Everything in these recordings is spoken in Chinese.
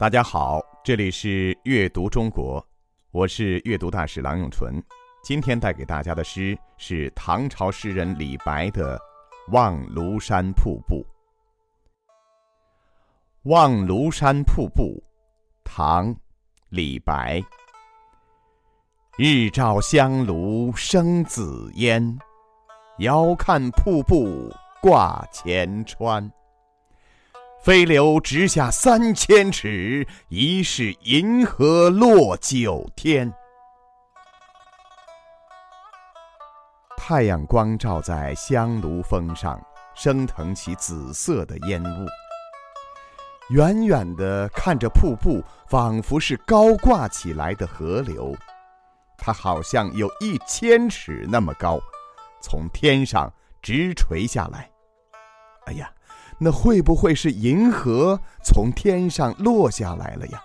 大家好，这里是阅读中国，我是阅读大使郎永淳。今天带给大家的诗是唐朝诗人李白的《望庐山瀑布》。望庐山瀑布，唐·李白。日照香炉生紫烟，遥看瀑布挂前川。飞流直下三千尺，疑是银河落九天。太阳光照在香炉峰上，升腾起紫色的烟雾。远远的看着瀑布，仿佛是高挂起来的河流，它好像有一千尺那么高，从天上直垂下来。哎呀！那会不会是银河从天上落下来了呀？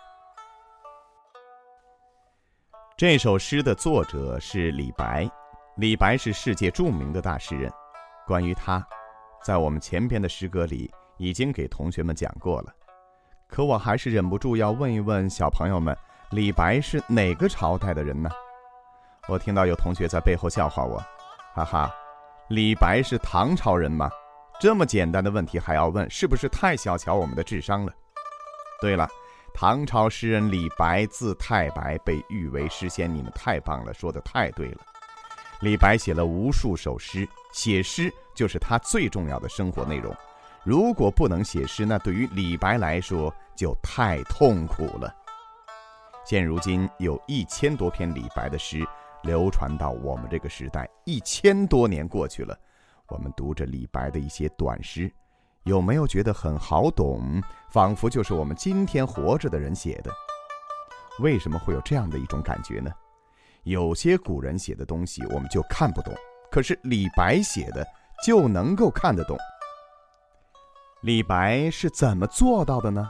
这首诗的作者是李白，李白是世界著名的大诗人。关于他，在我们前边的诗歌里已经给同学们讲过了。可我还是忍不住要问一问小朋友们：李白是哪个朝代的人呢？我听到有同学在背后笑话我，哈哈，李白是唐朝人吗？这么简单的问题还要问，是不是太小瞧我们的智商了？对了，唐朝诗人李白字太白，被誉为诗仙。你们太棒了，说的太对了。李白写了无数首诗，写诗就是他最重要的生活内容。如果不能写诗，那对于李白来说就太痛苦了。现如今有一千多篇李白的诗流传到我们这个时代，一千多年过去了。我们读着李白的一些短诗，有没有觉得很好懂？仿佛就是我们今天活着的人写的。为什么会有这样的一种感觉呢？有些古人写的东西我们就看不懂，可是李白写的就能够看得懂。李白是怎么做到的呢？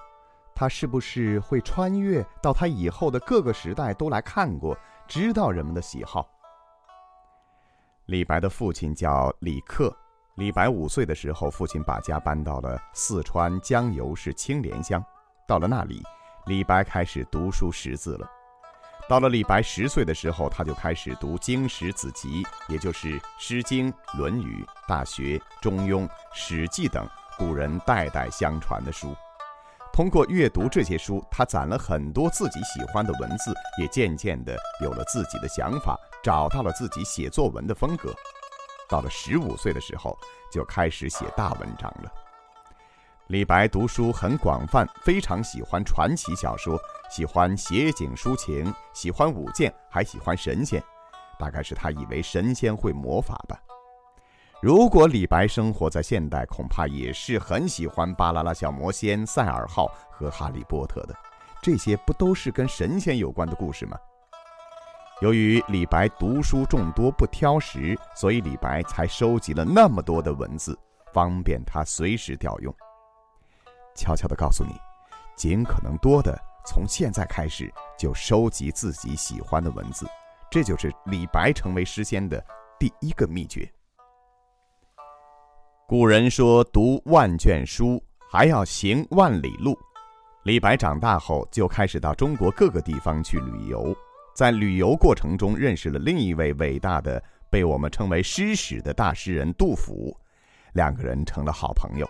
他是不是会穿越到他以后的各个时代都来看过，知道人们的喜好？李白的父亲叫李克。李白五岁的时候，父亲把家搬到了四川江油市青莲乡。到了那里，李白开始读书识字了。到了李白十岁的时候，他就开始读经史子集，也就是《诗经》《论语》《大学》《中庸》《史记》等古人代代相传的书。通过阅读这些书，他攒了很多自己喜欢的文字，也渐渐的有了自己的想法。找到了自己写作文的风格，到了十五岁的时候就开始写大文章了。李白读书很广泛，非常喜欢传奇小说，喜欢写景抒情，喜欢舞剑，还喜欢神仙。大概是他以为神仙会魔法吧。如果李白生活在现代，恐怕也是很喜欢《巴啦啦小魔仙》《赛尔号》和《哈利波特》的。这些不都是跟神仙有关的故事吗？由于李白读书众多不挑食，所以李白才收集了那么多的文字，方便他随时调用。悄悄地告诉你，尽可能多的从现在开始就收集自己喜欢的文字，这就是李白成为诗仙的第一个秘诀。古人说：“读万卷书，还要行万里路。”李白长大后就开始到中国各个地方去旅游。在旅游过程中，认识了另一位伟大的、被我们称为诗史的大诗人杜甫，两个人成了好朋友。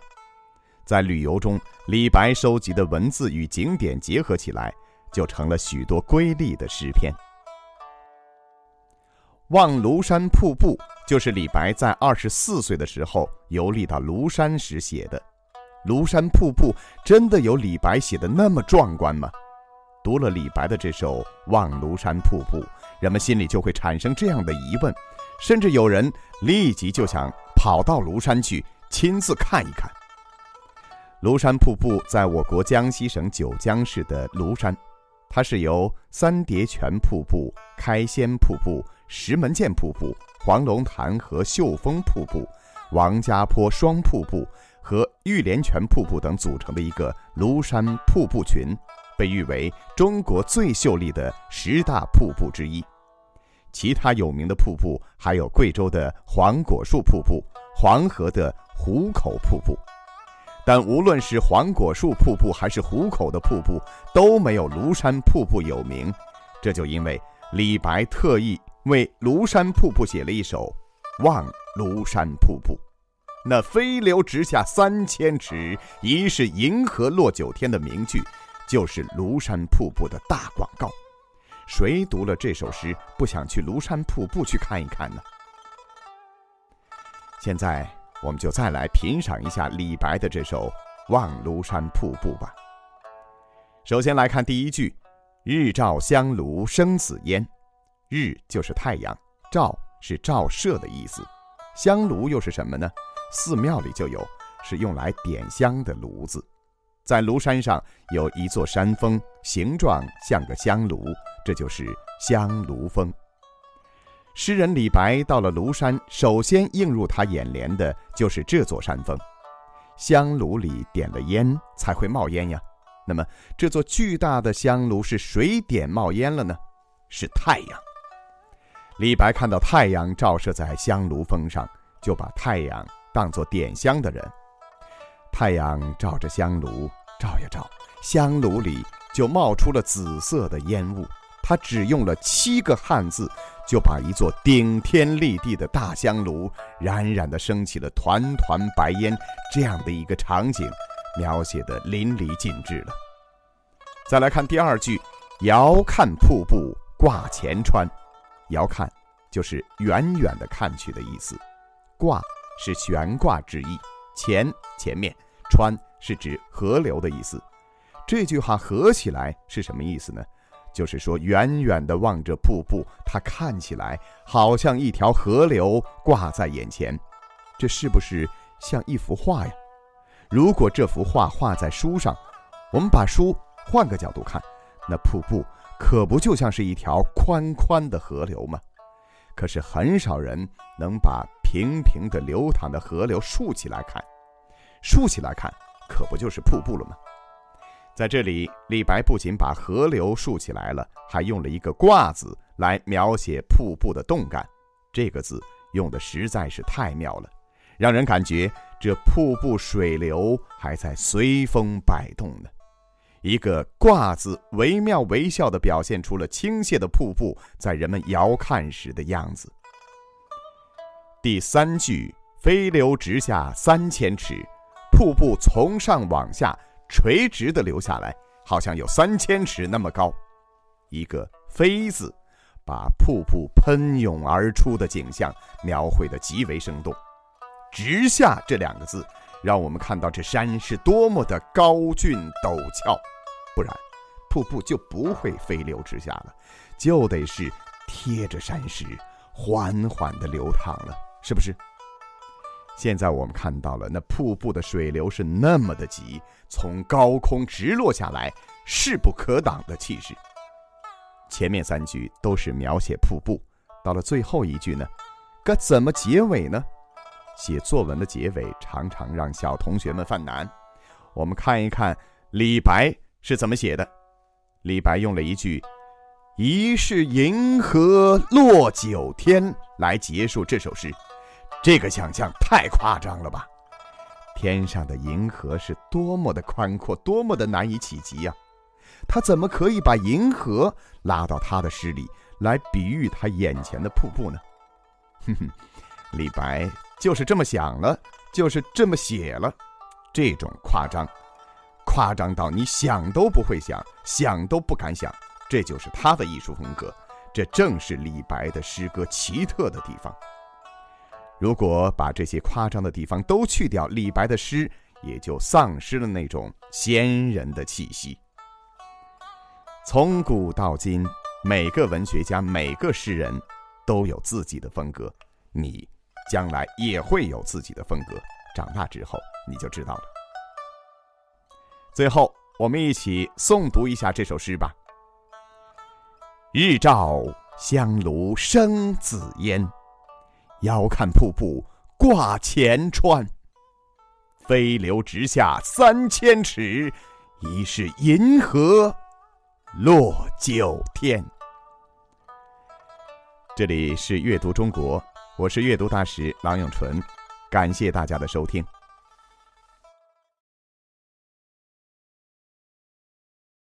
在旅游中，李白收集的文字与景点结合起来，就成了许多瑰丽的诗篇。《望庐山瀑布》就是李白在二十四岁的时候游历到庐山时写的。庐山瀑布真的有李白写的那么壮观吗？读了李白的这首《望庐山瀑布》，人们心里就会产生这样的疑问，甚至有人立即就想跑到庐山去亲自看一看。庐山瀑布在我国江西省九江市的庐山，它是由三叠泉瀑布、开仙瀑布、石门涧瀑布、黄龙潭和秀峰瀑布、王家坡双瀑布和玉莲泉瀑布等组成的一个庐山瀑布群。被誉为中国最秀丽的十大瀑布之一，其他有名的瀑布还有贵州的黄果树瀑布、黄河的壶口瀑布。但无论是黄果树瀑布还是壶口的瀑布，都没有庐山瀑布有名。这就因为李白特意为庐山瀑布写了一首《望庐山瀑布》。那飞流直下三千尺，疑是银河落九天的名句，就是庐山瀑布的大广告。谁读了这首诗，不想去庐山瀑布去看一看呢？现在。我们就再来品赏一下李白的这首《望庐山瀑布》吧。首先来看第一句：“日照香炉生紫烟。”日就是太阳，照是照射的意思。香炉又是什么呢？寺庙里就有，是用来点香的炉子。在庐山上有一座山峰，形状像个香炉，这就是香炉峰。诗人李白到了庐山，首先映入他眼帘的就是这座山峰。香炉里点了烟，才会冒烟呀。那么，这座巨大的香炉是谁点冒烟了呢？是太阳。李白看到太阳照射在香炉峰上，就把太阳当作点香的人。太阳照着香炉，照呀照，香炉里就冒出了紫色的烟雾。他只用了七个汉字。就把一座顶天立地的大香炉冉冉地升起了团团白烟，这样的一个场景，描写的淋漓尽致了。再来看第二句，“遥看瀑布挂前川”，“遥看”就是远远的看去的意思，“挂”是悬挂之意，“前”前面，“川”是指河流的意思。这句话合起来是什么意思呢？就是说，远远地望着瀑布，它看起来好像一条河流挂在眼前，这是不是像一幅画呀？如果这幅画画在书上，我们把书换个角度看，那瀑布可不就像是一条宽宽的河流吗？可是很少人能把平平的流淌的河流竖起来看，竖起来看，可不就是瀑布了吗？在这里，李白不仅把河流竖起来了，还用了一个“挂”字来描写瀑布的动感。这个字用的实在是太妙了，让人感觉这瀑布水流还在随风摆动呢。一个“挂”字，惟妙惟肖地表现出了倾泻的瀑布在人们遥看时的样子。第三句：“飞流直下三千尺，瀑布从上往下。”垂直的流下来，好像有三千尺那么高。一个“飞”字，把瀑布喷涌而出的景象描绘得极为生动。直下这两个字，让我们看到这山是多么的高峻陡峭。不然，瀑布就不会飞流直下了，就得是贴着山石缓缓地流淌了，是不是？现在我们看到了那瀑布的水流是那么的急，从高空直落下来，势不可挡的气势。前面三句都是描写瀑布，到了最后一句呢，该怎么结尾呢？写作文的结尾常常让小同学们犯难。我们看一看李白是怎么写的。李白用了一句“疑是银河落九天”来结束这首诗。这个想象太夸张了吧！天上的银河是多么的宽阔，多么的难以企及呀！他怎么可以把银河拉到他的诗里来比喻他眼前的瀑布呢？哼哼，李白就是这么想了，就是这么写了。这种夸张，夸张到你想都不会想，想都不敢想。这就是他的艺术风格，这正是李白的诗歌奇特的地方。如果把这些夸张的地方都去掉，李白的诗也就丧失了那种仙人的气息。从古到今，每个文学家、每个诗人，都有自己的风格。你将来也会有自己的风格，长大之后你就知道了。最后，我们一起诵读一下这首诗吧：“日照香炉生紫烟。”遥看瀑布挂前川，飞流直下三千尺，疑是银河落九天。这里是阅读中国，我是阅读大使郎永淳，感谢大家的收听。